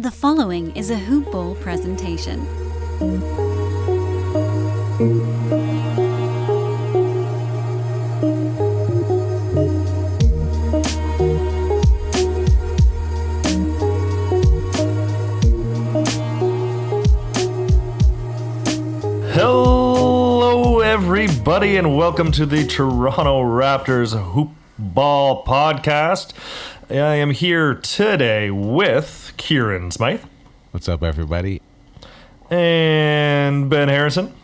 The following is a Hoop Ball presentation. Hello, everybody, and welcome to the Toronto Raptors Hoop Ball Podcast. I am here today with Kieran Smythe What's up, everybody? and Ben Harrison,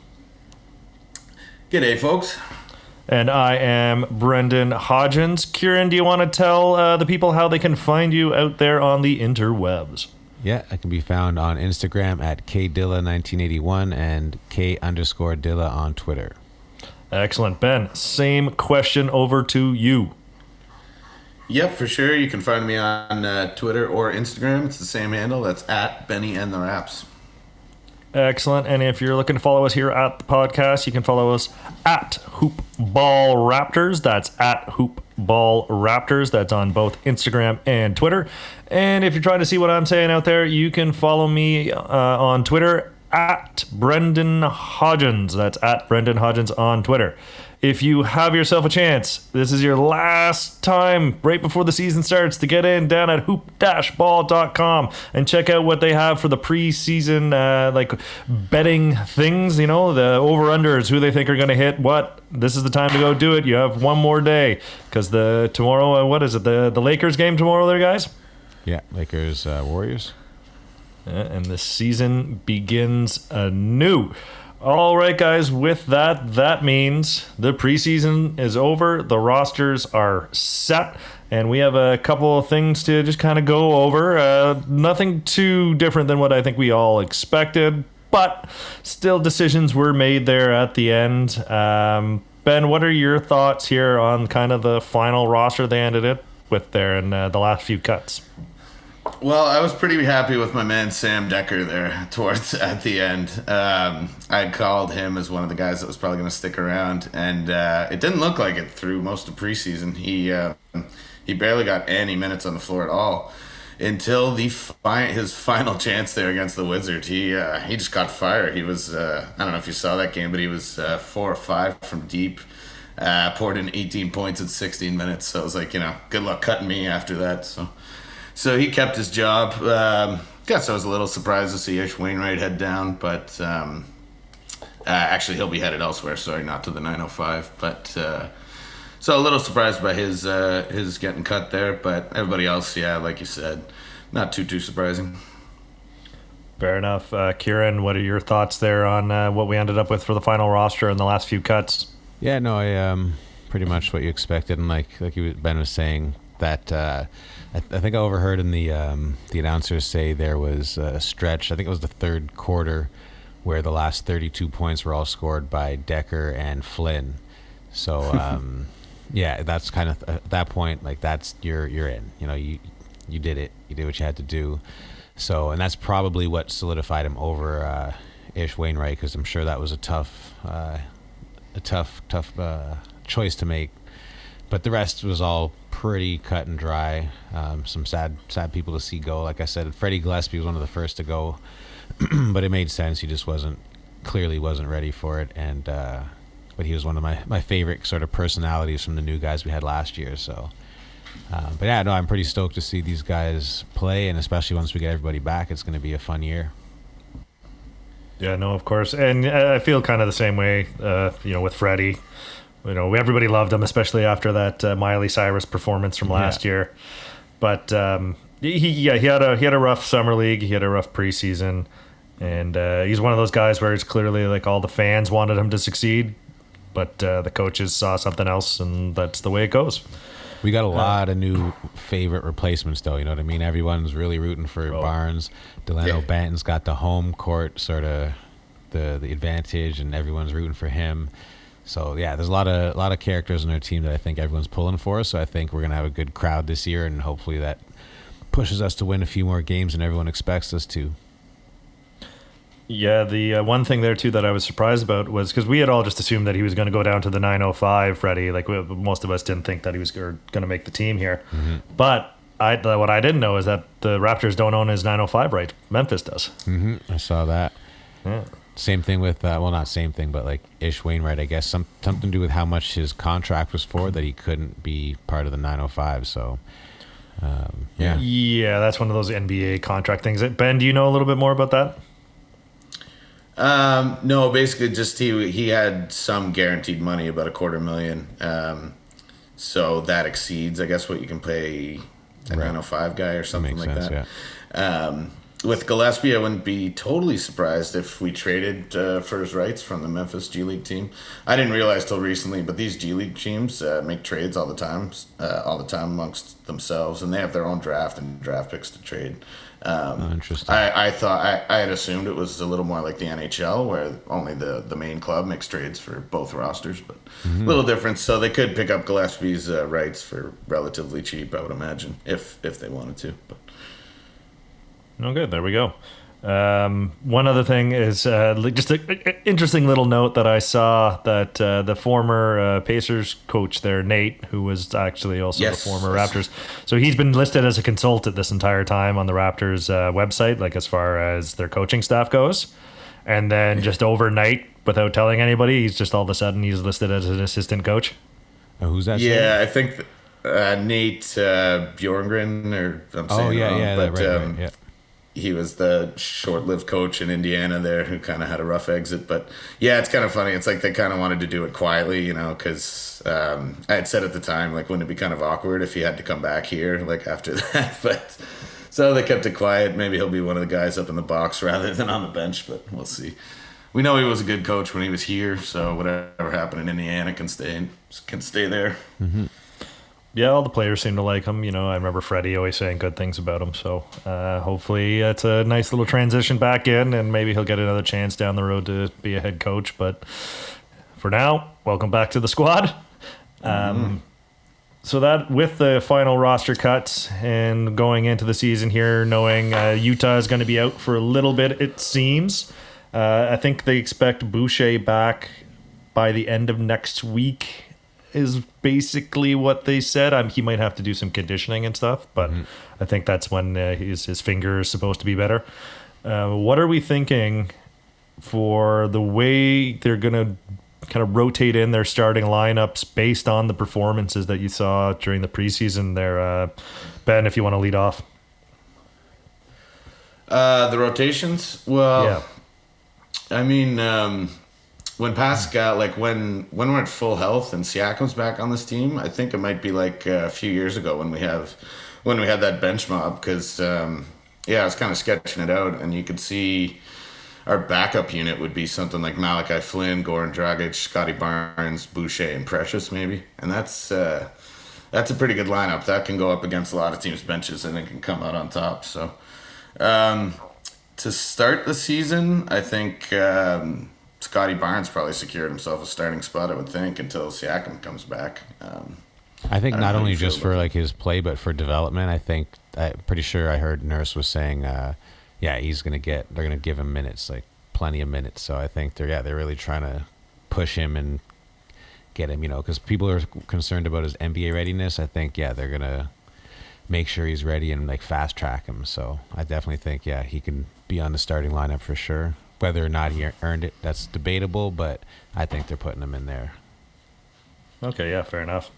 G'day, folks. and I am Brendan Hodgins. Kieran, do you want to tell uh, the people how they can find you out there on the interwebs? Yeah, I can be found on Instagram at kdilla1981 and k underscore dilla on Twitter. Excellent. Ben, same question over to you. Yep, for sure. You can find me on uh, Twitter or Instagram. It's the same handle. That's at Benny and the Raps. Excellent. And if you're looking to follow us here at the podcast, you can follow us at Hoop Ball Raptors. That's at Hoop Ball Raptors. That's on both Instagram and Twitter. And if you're trying to see what I'm saying out there, you can follow me uh, on Twitter at Brendan Hodgins. That's at Brendan Hodgins on Twitter. If you have yourself a chance, this is your last time right before the season starts to get in down at hoop-ball.com and check out what they have for the preseason uh, like betting things, you know, the over-unders, who they think are going to hit what. This is the time to go do it. You have one more day cuz the tomorrow uh, what is it? The the Lakers game tomorrow there guys? Yeah, Lakers, uh, Warriors. Uh, and the season begins anew. All right, guys, with that, that means the preseason is over. The rosters are set, and we have a couple of things to just kind of go over. Uh, nothing too different than what I think we all expected, but still, decisions were made there at the end. Um, ben, what are your thoughts here on kind of the final roster they ended it with there and uh, the last few cuts? Well, I was pretty happy with my man Sam Dekker there towards at the end. Um, I called him as one of the guys that was probably going to stick around, and uh, it didn't look like it through most of preseason. He uh, he barely got any minutes on the floor at all until the fi- his final chance there against the Wizards. He uh, he just caught fire. He was uh, I don't know if you saw that game, but he was uh, four or five from deep. Uh, poured in 18 points in 16 minutes. So I was like, you know, good luck cutting me after that. So. So he kept his job. Um, guess I was a little surprised to see Ish Wainright head down, but um, uh, actually he'll be headed elsewhere. Sorry, not to the 905. But uh, so a little surprised by his uh, his getting cut there. But everybody else, yeah, like you said, not too too surprising. Fair enough. Uh, Kieran, what are your thoughts there on uh, what we ended up with for the final roster and the last few cuts? Yeah, no, I um, pretty much what you expected, and like like you, Ben was saying that. Uh, I, I think I overheard in the um, the announcers say there was a stretch. I think it was the third quarter where the last 32 points were all scored by Dekker and Flynn. So um, yeah, that's kind of at that point like that's you're you're in. You know, you you did it. You did what you had to do. So and that's probably what solidified him over uh, Ish Wainright because I'm sure that was a tough uh, a tough tough uh, choice to make. But the rest was all pretty cut and dry. Um, some sad sad people to see go. Like I said, Freddie Gillespie was one of the first to go, but it made sense. He just wasn't clearly wasn't ready for it, and uh, but he was one of my my favorite sort of personalities from the new guys we had last year. So. Uh, but yeah, no, I'm pretty stoked to see these guys play, and especially once we get everybody back, it's going to be a fun year. Yeah, no, of course, and I feel kind of the same way. Uh, you know, with Freddie, you know, everybody loved him, especially after that uh, Miley Cyrus performance from last Yeah. year. But um, he, yeah, he had a he had a rough summer league. He had a rough preseason, and uh, he's one of those guys where it's clearly like all the fans wanted him to succeed, but uh, the coaches saw something else, and that's the way it goes. We got a lot of new favorite replacements, though. You know what I mean? Everyone's really rooting for Oh. Barnes. Dalano Yeah. Banton's got the home court sort of the the advantage, and everyone's rooting for him. So yeah, there's a lot of a lot of characters in our team that I think everyone's pulling for. So I think we're gonna have a good crowd this year, and hopefully that pushes us to win a few more games than everyone expects us to. Yeah, the uh, one thing there too that I was surprised about was because we had all just assumed that he was going to go down to the 905, Freddie. Like we, most of us didn't think that he was going to make the team here. But I what I didn't know is that the Raptors don't own his 905 rights. Memphis does. hmm I saw that. Yeah. Same thing with uh, well, not same thing, but like Ish Wainright. I guess some something to do with how much his contract was for that he couldn't be part of the 905. So, um, yeah. Yeah, that's one of those NBA contract things. Ben, do you know a little bit more about that? Um, no, basically just he he had some guaranteed money, about a quarter million. Um, so that exceeds, I guess, what you can pay a 905 guy or something makes like sense, that. Um, with Gillespie, I wouldn't be totally surprised if we traded uh, for his rights from the Memphis G League team. I didn't realize till recently, but these G League teams uh, make trades all the time, uh, all the time amongst themselves, and they have their own draft and draft picks to trade. Um, Oh, interesting. I, I thought I, I had assumed it was a little more like the NHL, where only the, the main club makes trades for both rosters, but a little different. So they could pick up Gillespie's uh, rights for relatively cheap, I would imagine, if if they wanted to. But Oh, good. There we go. Um, one other thing is uh, just an interesting little note that I saw that uh, the former uh, Pacers coach there, Nate, who was actually also Yes. the former Raptors, so he's been listed as a consultant this entire time on the Raptors uh, website, like as far as their coaching staff goes. And then just overnight, without telling anybody, he's just all of a sudden he's listed as an assistant coach. Oh, who's that? yeah, I think uh, Nate uh, Bjorngren, or I'm saying Oh it yeah, wrong, yeah, but right, um, right, yeah. He was the short-lived coach in Indiana there who kind of had a rough exit. But yeah, it's kind of funny. It's like they kind of wanted to do it quietly, you know, because um, I had said at the time, like, wouldn't it be kind of awkward if he had to come back here, like after that? but so they kept it quiet. Maybe he'll be one of the guys up in the box rather than on the bench, but we'll see. We know he was a good coach when he was here, so whatever happened in Indiana can stay can stay there. Yeah, all the players seem to like him. You know, I remember Freddie always saying good things about him. So uh, hopefully it's a nice little transition back in, and maybe he'll get another chance down the road to be a head coach. But for now, welcome back to the squad. Um, so that with the final roster cuts and going into the season here, knowing uh, Yuta is going to be out for a little bit, it seems. Uh, I think they expect Boucher back by the end of next week is basically what they said. Um, he might have to do some conditioning and stuff, but I think that's when uh, his his finger is supposed to be better. Uh, what are we thinking for the way they're gonna kind of rotate in their starting lineups based on the performances that you saw during the preseason? There, uh, Ben, if you want to lead off. Uh, the rotations, well, yeah, I mean, um, when Pascal, like when when we're at full health and Siakam's back on this team, I think it might be like a few years ago when we have when we had that bench mob because um, yeah, I was kind of sketching it out, and you could see our backup unit would be something like Malachi Flynn, Goran Dragic, Scottie Barnes, Boucher, and Precious maybe, and that's. Uh, that's a pretty good lineup. That can go up against a lot of teams' benches and it can come out on top. So, um, to start the season, I think um, Scottie Barnes probably secured himself a starting spot. I would think until Siakam comes back. Um, I think I not only just for like his play, but for development. I think I'm pretty sure I heard Nurse was saying, uh, yeah, he's gonna get. They're gonna give him minutes, like plenty of minutes. So I think they're yeah, they're really trying to push him and get him. You know, because people are concerned about his NBA readiness. I think yeah, they're gonna make sure he's ready and like fast track him. So I definitely think yeah, he can be on the starting lineup for sure. Whether or not he earned it, that's debatable, but I think they're putting him in there. okay, yeah, fair enough.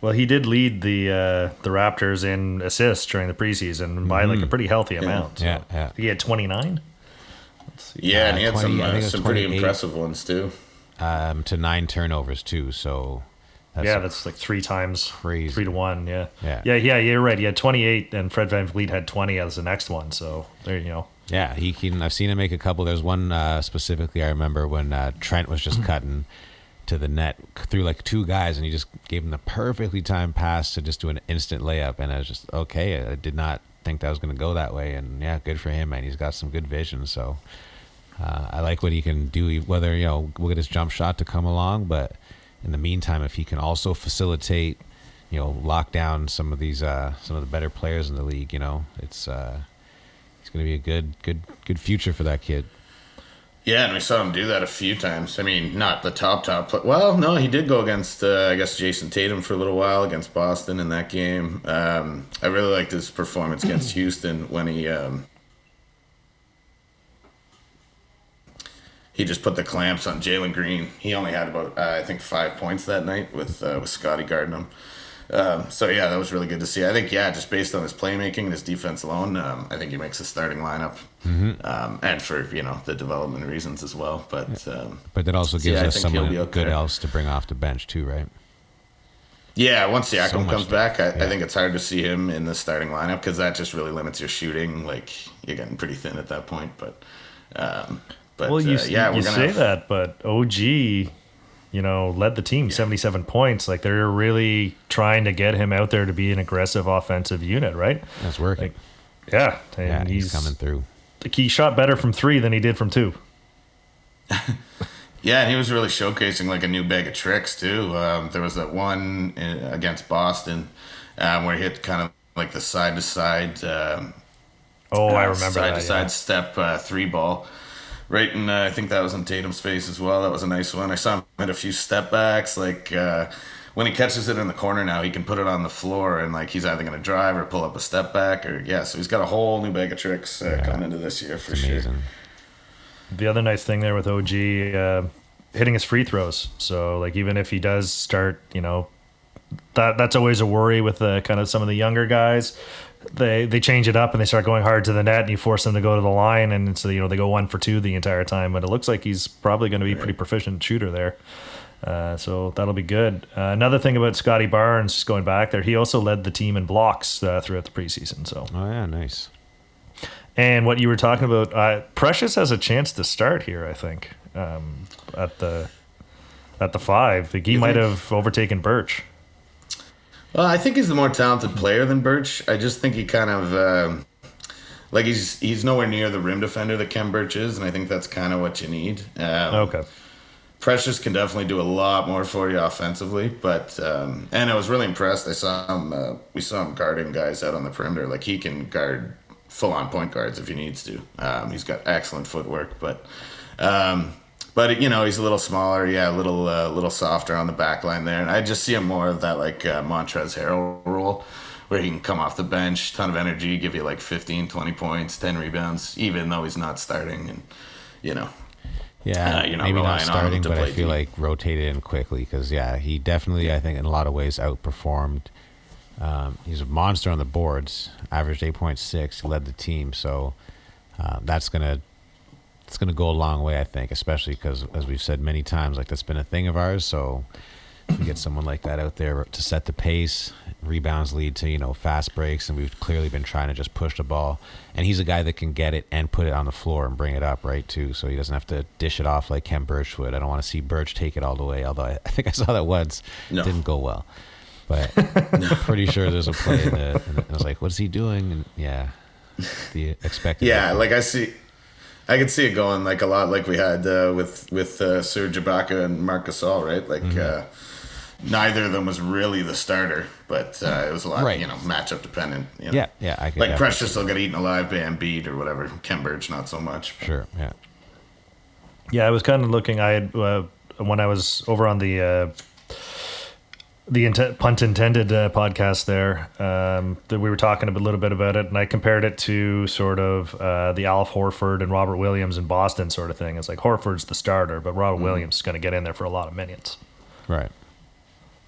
Well, he did lead the uh, the Raptors in assists during the preseason by like a pretty healthy amount. So Yeah, yeah. He had twenty nine. yeah, and he had 20 some uh, think it was some pretty impressive ones too. um, to nine turnovers too. So that's yeah, that's like three times crazy. three to one. Yeah, Yeah. yeah, yeah. You're right. He had 28, and Fred VanVleet had 20 as the next one. So there you go. Yeah. He can. I've seen him make a couple. There's one uh, specifically I remember when uh, Trent was just cutting to the net through like two guys, and he just gave him the perfectly timed pass to just do an instant layup. And I was just okay. I did not think that was going to go that way. And yeah, good for him, man. He's got some good vision. So. Uh, I like what he can do. Whether you know, we'll get his jump shot to come along, but in the meantime, if he can also facilitate, you know, lock down some of these uh, some of the better players in the league, you know, it's uh, it's going to be a good good good future for that kid. Yeah, and we saw him do that a few times. I mean, not the top top, well, no, he did go against uh, I guess Jayson Tatum for a little while against Boston in that game. Um, I really liked his performance against Houston when he um, he just put the clamps on Jalen Green. He only had about uh, I think five points that night with uh, with Scottie guarding him. Um, so yeah, that was really good to see. I think yeah, just based on his playmaking and his defense alone, um, I think he makes a starting lineup, um, and for you know the development reasons as well. But um, But that also gives yeah, us think he'll someone be okay. good else to bring off the bench too, right? yeah, once Siakam So comes back, I, yeah. I think it's hard to see him in the starting lineup because that just really limits your shooting. Like you're getting pretty thin at that point. But um, but well, you, uh, yeah, you we're gonna say have, that, but OG, you know, led the team 77 points. Like they're really trying to get him out there to be an aggressive offensive unit, right? That's working. Like, yeah, and yeah, he's, he's, coming through. Like, he shot better from three than he did from two. Yeah, and he was really showcasing like a new bag of tricks too. Um, there was that one uh, against Boston um, where he hit kind of like the side to side. um, Oh, I uh, remember side that. to yeah. side step uh, three ball. Right, and uh, I think that was in Tatum's face as well. That was a nice one. I saw him hit a few step backs. Like uh, when he catches it in the corner now, he can put it on the floor, and like he's either going to drive or pull up a step back, or yeah. So he's got a whole new bag of tricks uh, coming into this year for It's sure. amazing. the other nice thing there with OG uh, hitting his free throws. So like even if he does start, you know, that that's always a worry with the kind of some of the younger guys. They they change it up and they start going hard to the net and you force them to go to the line and so you know they go one for two the entire time. But it looks like he's probably going to be pretty proficient shooter there. Uh, so that'll be good. Uh, another thing about Scottie Barnes, going back there, he also led the team in blocks uh, throughout the preseason. So Oh yeah, nice. and what you were talking about, uh, Precious has a chance to start here. I think um, at the at the five, he You might think? have overtaken Birch. Well, I think he's the more talented player than Birch. I just think he kind of um, like he's he's nowhere near the rim defender that Khem Birch is, and I think that's kind of what you need. Um, Okay, Precious can definitely do a lot more for you offensively, but um, and I was really impressed. I saw him. Uh, we saw him guarding guys out on the perimeter. Like he can guard full on point guards if he needs to. Um, he's got excellent footwork, but um, but you know he's a little smaller. Yeah, a little uh, little softer on the back line there, and I just see him more of that like uh, Montrezl Harrell role. Where he can come off the bench, ton of energy, give you like 15, 20 points, 10 rebounds, even though he's not starting. And, you know, Yeah, Uh, you're not maybe not relying on him starting, but I feel deep. like rotated in quickly because yeah, he definitely I think in a lot of ways outperformed. Um, he's a monster on the boards, averaged eight point six, led the team, so uh, that's gonna it's gonna go a long way, I think, especially because as we've said many times, like that's been a thing of ours. So if we get someone like that out there to set the pace, rebounds lead to you know fast breaks, and we've clearly been trying to just push the ball. And he's a guy that can get it and put it on the floor and bring it up right too, so he doesn't have to dish it off like Khem Birch would. I don't want to see Birch take it all the way, although I, I think I saw that once. No. Didn't go well, but I'm pretty sure there's a play in the, and I was like, "What's he doing?" And yeah, the expected. Yeah, like I see, I could see it going like a lot like we had uh, with with uh, Serge Ibaka and Marc Gasol, right? Like Mm-hmm. uh, neither of them was really the starter, but uh, it was a lot, Right. you know, matchup dependent. You know? yeah, yeah, I could Like definitely- Precious will get eaten alive by Embiid or whatever. Khem Birch not so much. Sure, yeah. yeah, I was kind of looking. I had uh, when I was over on the uh, the int- punt intended uh, podcast there. Um, that we were talking a little bit about it, and I compared it to sort of uh, the Al Horford and Robert Williams in Boston sort of thing. It's like Horford's the starter, but Robert Williams is going to get in there for a lot of minutes. Right.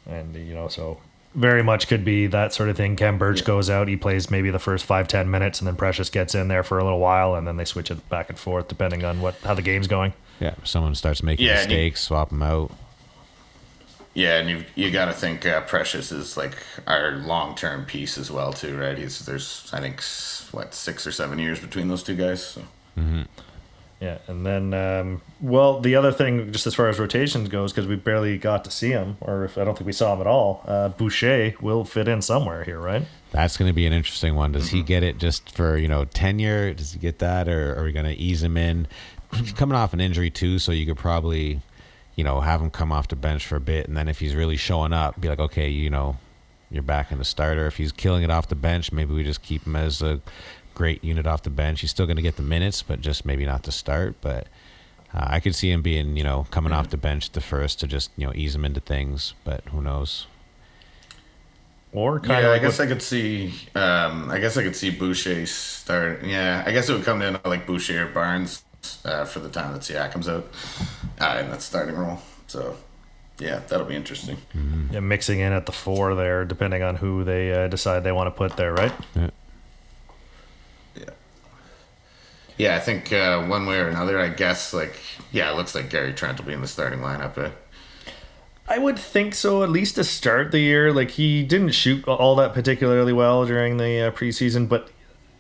and you know so very much could be that sort of thing Khem Birch goes out he plays maybe the first five ten minutes and then precious gets in there for a little while and then they switch it back and forth depending on what how the game's going Yeah, someone starts making Yeah, and you- mistakes, swap them out. Yeah, and you you got to think uh, Precious is like our long term piece as well too, right? He's there's I think what six or seven years between those two guys. So. yeah and then um, well the other thing just as far as rotations goes because we barely got to see him or if i don't think we saw him at all uh, boucher will fit in somewhere here right That's going to be an interesting one. Does he get it just for you know tenure? Does he get that, or are we going to ease him in? He's coming off an injury too, so you could probably, you know, have him come off the bench for a bit, and then if he's really showing up, be like, okay, you know, you're back in the starter. If he's killing it off the bench, maybe we just keep him as a great unit off the bench. He's still going to get the minutes, but just maybe not to start. But Uh, I could see him being, you know, coming off the bench the first to just, you know, ease him into things, but who knows? Or kind Yeah, of I guess what- I could see. Um, I guess I could see Boucher start. Yeah, I guess it would come down to like Boucher or Barnes uh, for the time that Siakam's out uh, in that starting role. So, yeah, that'll be interesting. yeah, mixing in at the four there, depending on who they uh, decide they want to put there, right? Yeah. Yeah. Yeah, I think uh, one way or another, I guess, like, yeah, it looks like Gary Trent will be in the starting lineup. Uh, I would think so, at least to start the year. Like he didn't shoot all that particularly well during the uh, preseason, but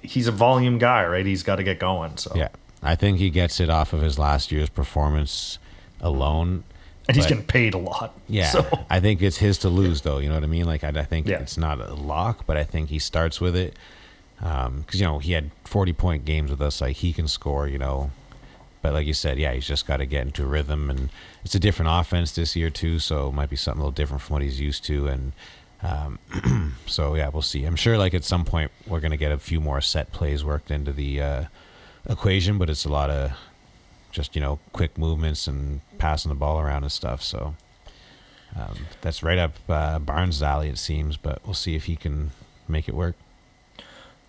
he's a volume guy, right? He's got to get going. So Yeah. I think he gets it off of his last year's performance alone. and he's getting paid a lot. Yeah, So I think it's his to lose, though. You know what I mean? Like, I, I think Yeah. it's not a lock, but I think he starts with it because you know he had forty point games with us. Like he can score, you know. But like you said, yeah, he's just got to get into rhythm, and it's a different offense this year too. So it might be something a little different from what he's used to, and um, so yeah, we'll see. I'm sure like at some point we're gonna get a few more set plays worked into the uh, equation, but it's a lot of just you know quick movements and passing the ball around and stuff. So. Um, that's right up uh, Barnes' alley, it seems, but we'll see if he can make it work.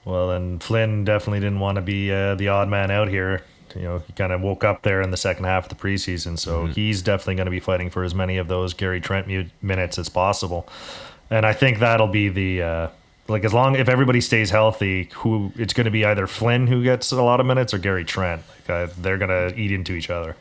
well, and Flynn definitely didn't want to be uh, the odd man out here. You know, he kind of woke up there in the second half of the preseason, so he's definitely going to be fighting for as many of those Gary Trent minutes as possible. And I think that'll be the uh, like as long if everybody stays healthy, who it's going to be either Flynn who gets a lot of minutes or Gary Trent. Like, uh, they're going to eat into each other.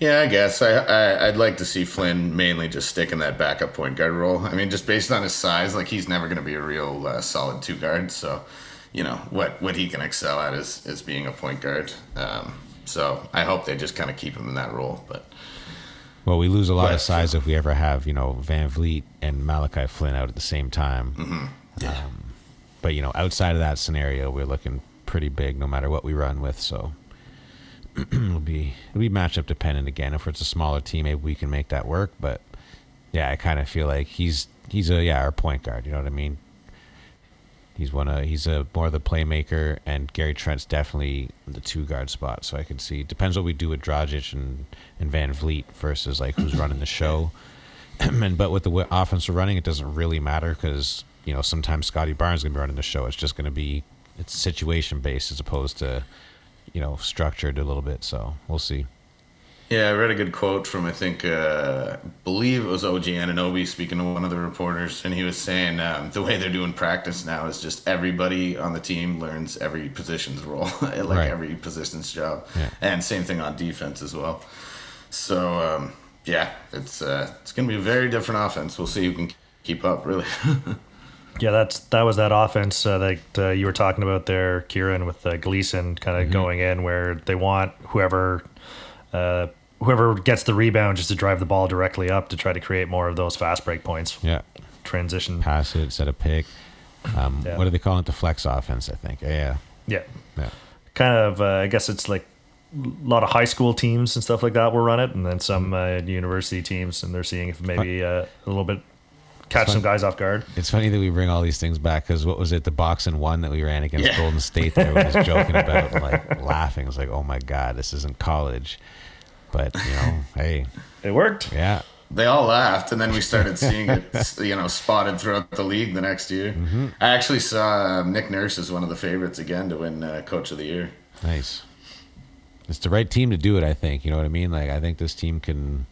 Yeah, I guess I, I I'd like to see Flynn mainly just stick in that backup point guard role. I mean, just based on his size, like he's never going to be a real uh, solid two guard. So, you know what what he can excel at is is being a point guard. Um, so I hope they just kind of keep him in that role. But Well, we lose a lot Right. of size if we ever have, you know, VanVleet and Malachi Flynn out at the same time. Mm-hmm. Um, but, you know, outside of that scenario, we're looking pretty big no matter what we run with. So it'll be it'll be matchup dependent again. If it's a smaller team, maybe we can make that work. But yeah, I kind of feel like he's he's a yeah our point guard. You know what I mean? He's one of he's a more the playmaker, and Gary Trent's definitely the two guard spot. So I can see depends what we do with Dragic and and Van Vleet versus like who's running the show. and but with the offense we're running, it doesn't really matter because you know sometimes Scottie Barnes is gonna be running the show. It's just gonna be it's situation based as opposed to you know structured a little bit. So we'll see. yeah, I read a good quote from I think uh, believe it was OG Anunoby speaking to one of the reporters, and he was saying um, the way they're doing practice now is just everybody on the team learns every position's role, like Right. every position's job, Yeah. and same thing on defense as well. So um, yeah, it's uh, it's gonna be a very different offense. We'll see who can keep up. Really, Yeah, that's that was that offense uh, that uh, you were talking about there, Kieran, with uh, Gleason kind of going in where they want whoever uh, whoever gets the rebound just to drive the ball directly up to try to create more of those fast break points. Yeah, Transition. pass it, set a pick. Um, Yeah. What do they call it? The flex offense, I think. Yeah, Yeah. yeah. Kind of, uh, I guess it's like a lot of high school teams and stuff like that will run it, and then some uh, university teams, and they're seeing if maybe uh, a little bit catch some guys off guard. It's funny that we bring all these things back because what was it, the boxing one that we ran against Yeah. Golden State? That we were just joking about, like laughing. It's like, oh my god, this isn't college. But you know, hey, It worked. yeah, they all laughed, and then we started seeing it, you know, spotted throughout the league the next year. I actually saw um, Nick Nurse as one of the favorites again to win uh, Coach of the Year. nice. It's the right team to do it. I think. You know what I mean? Like, I think this team can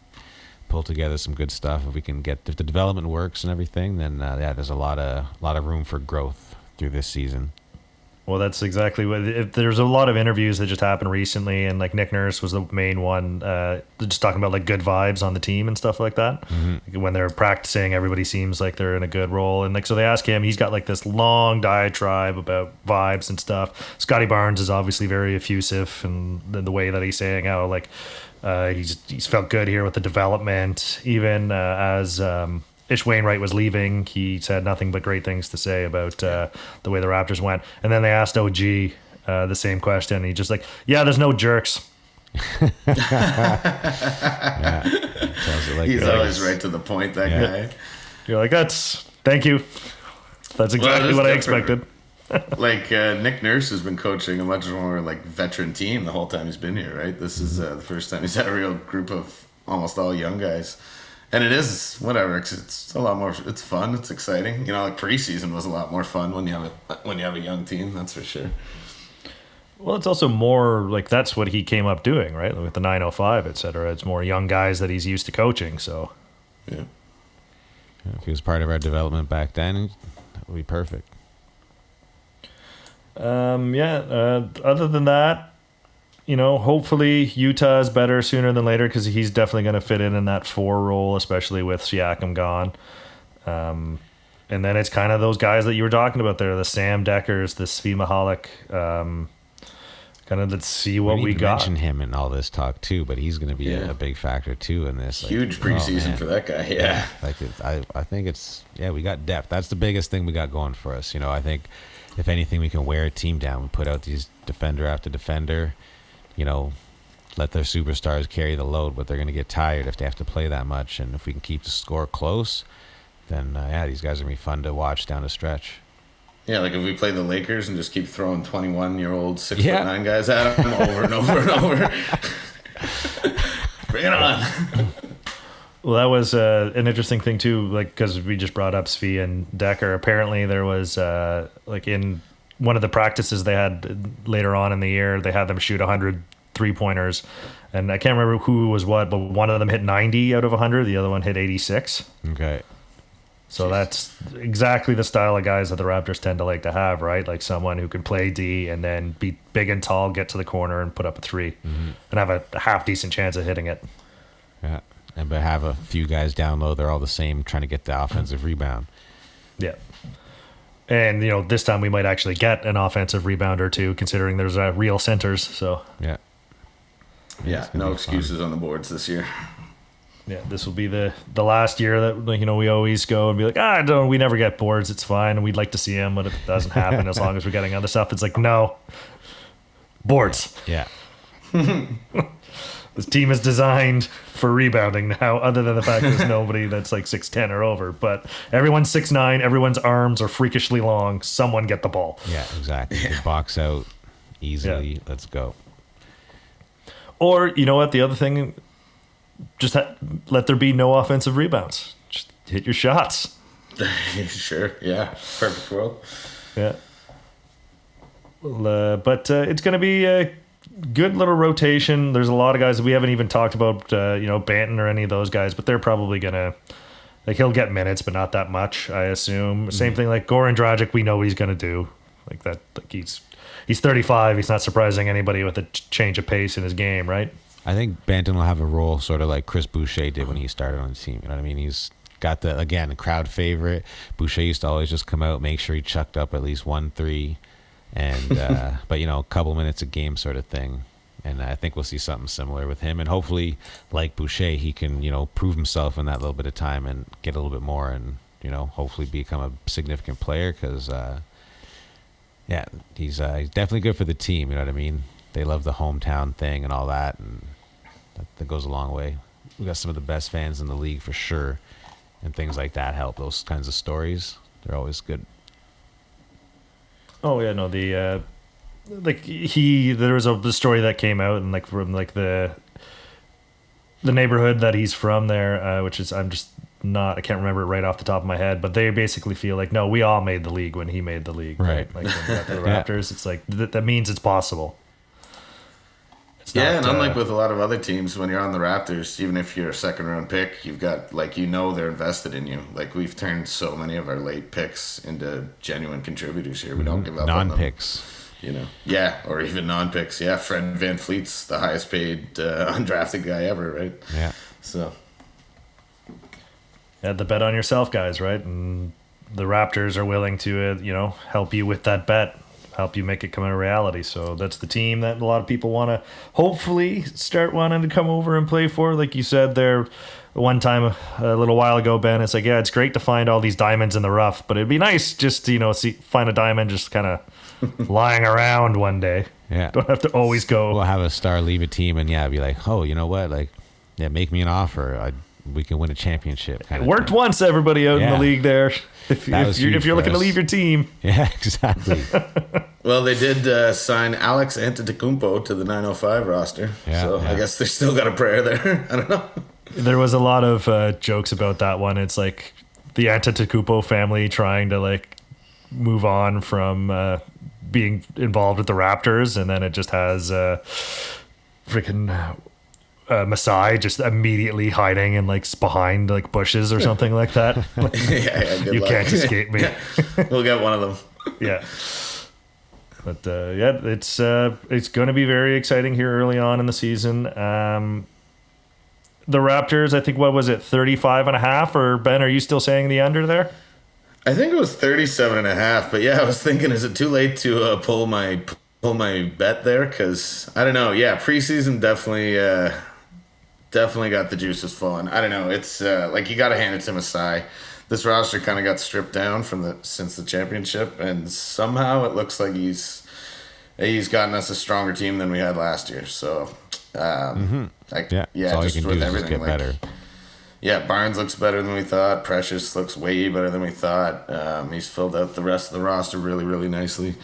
pull together some good stuff if we can get if the development works and everything. Then uh, yeah, there's a lot of a lot of room for growth through this season. Well, that's exactly what. If there's a lot of interviews that just happened recently, and like Nick Nurse was the main one, uh, just talking about like good vibes on the team and stuff like that. Like, when they're practicing, everybody seems like they're in a good role, and like so they ask him. He's got like this long diatribe about vibes and stuff. Scottie Barnes is obviously very effusive, and the, the way that he's saying how like uh, he's he's felt good here with the development, even uh, as. Um, Ish Wainright was leaving. He said nothing but great things to say about uh, the way the Raptors went. And then they asked OG uh, the same question. And he just like, yeah, there's no jerks. Tells it like He's it is. always right to the point. That Yeah. guy. You're like, that's thank you. That's exactly it's what I expected. like uh, Nick Nurse has been coaching a much more like veteran team the whole time he's been here, right? This is uh, the first time he's had a real group of almost all young guys, and it is whatever. It's, it's a lot more. It's fun. It's exciting. You know, like preseason was a lot more fun when you have a when you have a young team. That's for sure. Well, it's also more like that's what he came up doing, right? With the 905, et cetera. It's more young guys that he's used to coaching. So, Yeah. If he was part of our development back then, that would be perfect. um, yeah. Uh, other than that, you know, hopefully Yuta is better sooner than later because he's definitely going to fit in in that four role, especially with Siakam gone. Um, and then it's kind of those guys that you were talking about there, the Sam Dekkers, the Svi Mykhailiuk. Um, kind of let's see what we, we, to got. mention him in all this talk too, but he's going to be Yeah. a, a big factor too in this. Like, Huge oh, preseason man. for that guy. Yeah. Like it, I, I think it's yeah, we got depth. That's the biggest thing we got going for us. You know, I think if anything, we can wear a team down. We put out these defender after defender. You know, let their superstars carry the load, but they're going to get tired if they have to play that much. And if we can keep the score close, then uh, yeah, these guys are gonna be fun to watch down the stretch. Yeah, like if we play the Lakers and just keep throwing twenty-one-year-old six Yeah. foot nine guys at them over and over and over. Bring it on. Well, that was uh, an interesting thing too, like because we just brought up Svi and Dekker. Apparently, there was uh, like in one of the practices they had later on in the year, they had them shoot 100 three pointers, and I can't remember who was what, but one of them hit 90 out of 100, the other one hit 86. Okay. So that's exactly the style of guys that the Raptors tend to like to have, right? Like someone who can play D and then be big and tall, get to the corner and put up a 3 mm-hmm. and have a half decent chance of hitting it. Yeah. And but have a few guys down low. They're all the same, trying to get the offensive rebound. Yeah. And you know, this time we might actually get an offensive rebound or two, considering there's uh, real centers. So Yeah. Yeah, no be excuses on the boards this year. yeah, this will be the the last year that like, you know we always go and be like, ah, don't we never get boards. It's fine, and we'd like to see them, but it doesn't happen as long as we're getting other stuff. It's like no boards. Yeah. This team is designed for rebounding now, other than the fact there's nobody that's like 6'10 or over. But everyone's 6'9, everyone's arms are freakishly long. Someone get the ball. Yeah. Exactly. Just box out easily. Let's go. Or, you know what? The other thing, just ha- let there be no offensive rebounds. Just hit your shots. sure, yeah, perfect world. Yeah. Well, uh, but uh, it's going to be a good little rotation. There's a lot of guys that we haven't even talked about, uh, you know, Banton or any of those guys, but they're probably going to. Like he'll get minutes, but not that much, I assume. Same thing like Goran Dragic, we know what he's gonna do. Like that, like he's he's 35. He's not surprising anybody with a change of pace in his game, right? I think Banton will have a role sort of like Chris Boucher did when he started on the team. You know what I mean? He's got the again crowd favorite. Boucher used to always just come out, make sure he chucked up at least one three, and uh, but you know a couple minutes a game sort of thing. And I think we'll see something similar with him. And hopefully, like Boucher, he can you know prove himself in that little bit of time and get a little bit more, and you know hopefully become a significant player because. Uh, yeah, he's uh, he's definitely good for the team. You know what I mean? They love the hometown thing and all that, and that, that goes a long way. We got some of the best fans in the league for sure, and things like that help. Those kinds of stories, they're always good. Oh yeah, no, the uh like he there was a the story that came out and like from like the the neighborhood that he's from there, uh, which is I'm just not I can't remember it right off the top of my head, but they basically feel like no, we all made the league when he made the league, Right. Like when we got to the Yeah. Raptors, it's like th- that means it's possible. It's Yeah, not, and unlike uh, with a lot of other teams, when you're on the Raptors, even if you're a second round pick, you've got like you know they're invested in you. Like we've turned so many of our late picks into genuine contributors here. We don't give up. Non picks. You know, yeah, or even non picks. Yeah, Fred VanVleet's the highest paid uh, undrafted guy ever, right? Yeah. So had the bet on yourself, guys, right? And the Raptors are willing to, uh, you know, help you with that bet, help you make it come into reality. So that's the team that a lot of people want to hopefully start wanting to come over and play for. Like you said there one time a little while ago, Ben, it's like, yeah, it's great to find all these diamonds in the rough, but it'd be nice just to, you know, see find a diamond just kind of lying around one day. Yeah. Don't have to always go. We'll have a star leave a team and yeah, be like, oh, you know what? Like, yeah, make me an offer. I we can win a championship. Kind It of worked thing. once, everybody out in the league there. If, That if you're, if you're for looking to leave your team, Yeah, exactly. Well, they did uh, sign Alex Antetokounmpo to the 905 roster, Yeah, so I guess they still got a prayer there. I don't know. there was a lot of uh, jokes about that one. It's like the Antetokounmpo family trying to like move on from uh, being involved with the Raptors, and then it just has uh, freaking uh, Masai just immediately hiding in like behind like bushes or something like that. Yeah, yeah, good you luck. can't escape me. we'll get one of them. yeah. But uh, yeah, it's uh, it's going to be very exciting here early on in the season. Um, the Raptors, I think, what was it, 35 and a half? Or Ben, are you still saying the under there? I think it was 37 and a half, but yeah, I was thinking, is it too late to uh, pull my pull my bet there? Because I don't know. Yeah, preseason definitely uh, definitely got the juices flowing. I don't know. It's uh, like you got to hand it to Masai. This roster kind of got stripped down from the since the championship, and somehow it looks like he's he's gotten us a stronger team than we had last year. So, um, like, Yeah, yeah, all you just can with do is everything, get like, better. yeah, Barnes looks better than we thought. Precious looks way better than we thought. Um, he's filled out the rest of the roster really, really nicely.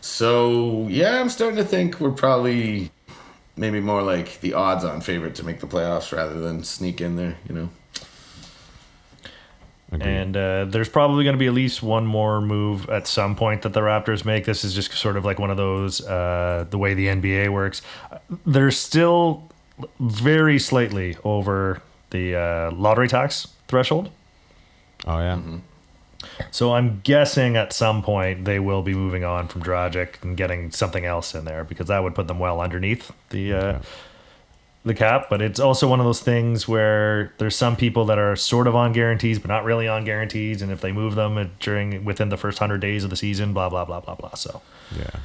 So yeah, I'm starting to think we're probably maybe more like the odds-on favorite to make the playoffs rather than sneak in there. You know. Agreed. And uh, there's probably going to be at least one more move at some point that the Raptors make. This is just sort of like one of those, uh, the way the NBA works. They're still very slightly over the uh, lottery tax threshold. oh yeah. So I'm guessing at some point they will be moving on from Dragic and getting something else in there because that would put them well underneath the uh, the cap. But it's also one of those things where there's some people that are sort of on guarantees but not really on guarantees, and if they move them during within the first hundred days of the season, blah blah blah blah blah. So Yeah.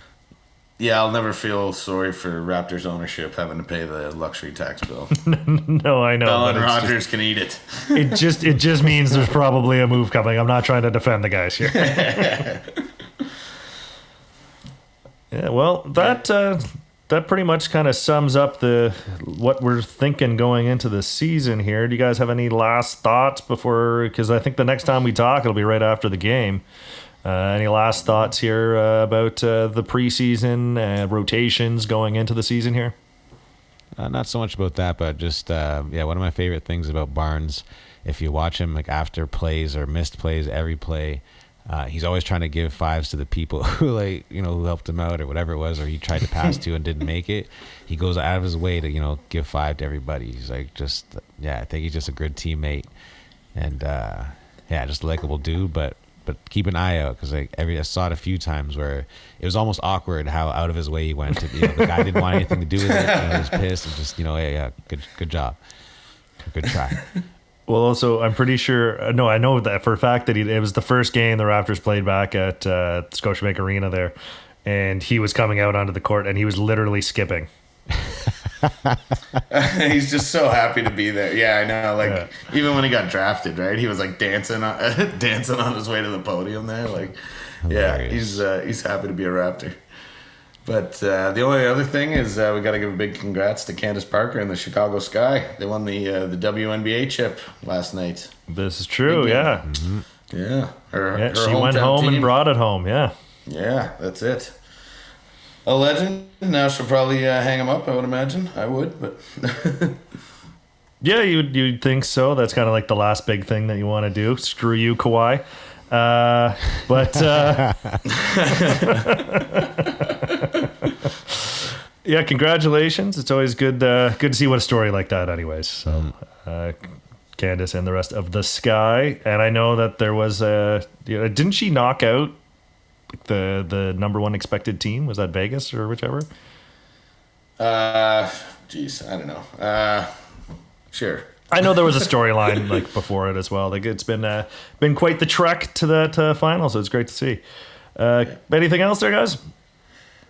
Yeah, I'll never feel sorry for Raptors ownership having to pay the luxury tax bill. no, I know. Bell and it's just- Rogers can eat it. it just it just means there's probably a move coming. I'm not trying to defend the guys here. yeah, well, that uh, that pretty much kind of sums up the what we're thinking going into the season here. Do you guys have any last thoughts before? Because I think the next time we talk, it'll be right after the game. Uh, any last thoughts here uh, about uh, the preseason rotations going into the season here? Not so much about that, but just yeah, one of my favorite things about Barnes, if you watch him like after plays or missed plays, every play, uh, he's always trying to give fives to the people who like you know who helped him out or whatever it was, or he tried to pass to and didn't make it. He goes out of his way to you know give five to everybody. He's like just yeah, I think he's just a good teammate, and uh, yeah, just a likable dude, but. But keep an eye out because like every I saw it a few times where it was almost awkward how out of his way he went. To, you know, the guy didn't want anything to do with it. And he was pissed and just you know, yeah, yeah, good, good job, good try. Well, also, I'm pretty sure. uh, No, I know that for a fact that he, it was the first game the Raptors played back at uh, Scotiabank Arena there, and he was coming out onto the court and he was literally skipping. He's just so happy to be there. Yeah, I know. Like Yeah. even when he got drafted, right? He was like dancing on dancing on his way to the podium there. Like, yeah, he's uh, he's happy to be a Raptor. But uh, the only other thing is uh, we got to give a big congrats to Candace Parker and the Chicago Sky. They won the uh, the WNBA chip last night. This is true. Yeah, Yeah, her, yeah. her She went home and brought it home. Yeah. Yeah, that's it. A legend. Now she'll probably uh, hang him up. I would imagine. I would, but Yeah, you'd you'd think so. That's kind of like the last big thing that you want to do. Screw you, Kawhi. Uh, but uh, yeah, congratulations. It's always good uh, good to see what a story like that. Anyways, so uh, Candace and the rest of the sky, and I know that there was a didn't she knock out the the number one expected team? Was that Vegas or whichever? uh, geez, I don't know. Uh, sure. I know there was a storyline like before it as well. Like it's been uh, been quite the trek to that uh, final, so it's great to see. Uh, anything else there, guys?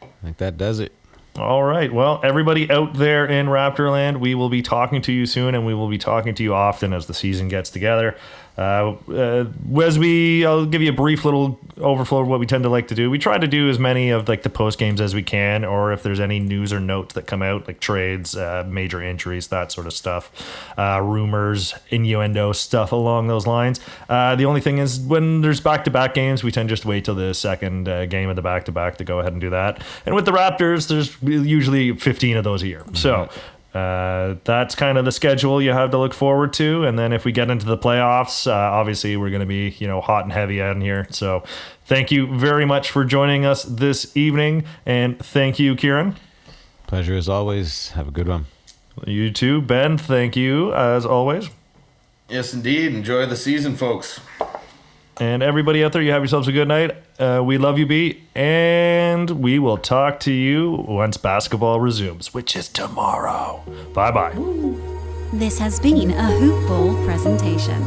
I think that does it. All right. Well, everybody out there in Raptorland, we will be talking to you soon, and we will be talking to you often as the season gets together. Uh, uh, as we, I'll give you a brief little overflow of what we tend to like to do. We try to do as many of like the post games as we can, or if there's any news or notes that come out, like trades, uh, major injuries, that sort of stuff, uh, rumors, innuendo, stuff along those lines. Uh, the only thing is when there's back to back games, we tend just to wait till the second uh, game of the back to back to go ahead and do that. And with the Raptors, there's usually 15 of those a year. So. Uh, that's kind of the schedule you have to look forward to. And then if we get into the playoffs, uh, obviously we're going to be you know hot and heavy out in here. So thank you very much for joining us this evening, and thank you, Kieran. Pleasure as always. Have a good one. You too, Ben. Thank you as always. Yes, indeed. Enjoy the season, folks. And everybody out there, you have yourselves a good night. Uh, we love you, B. And we will talk to you once basketball resumes, which is tomorrow. Bye bye. This has been a Hoop Ball presentation.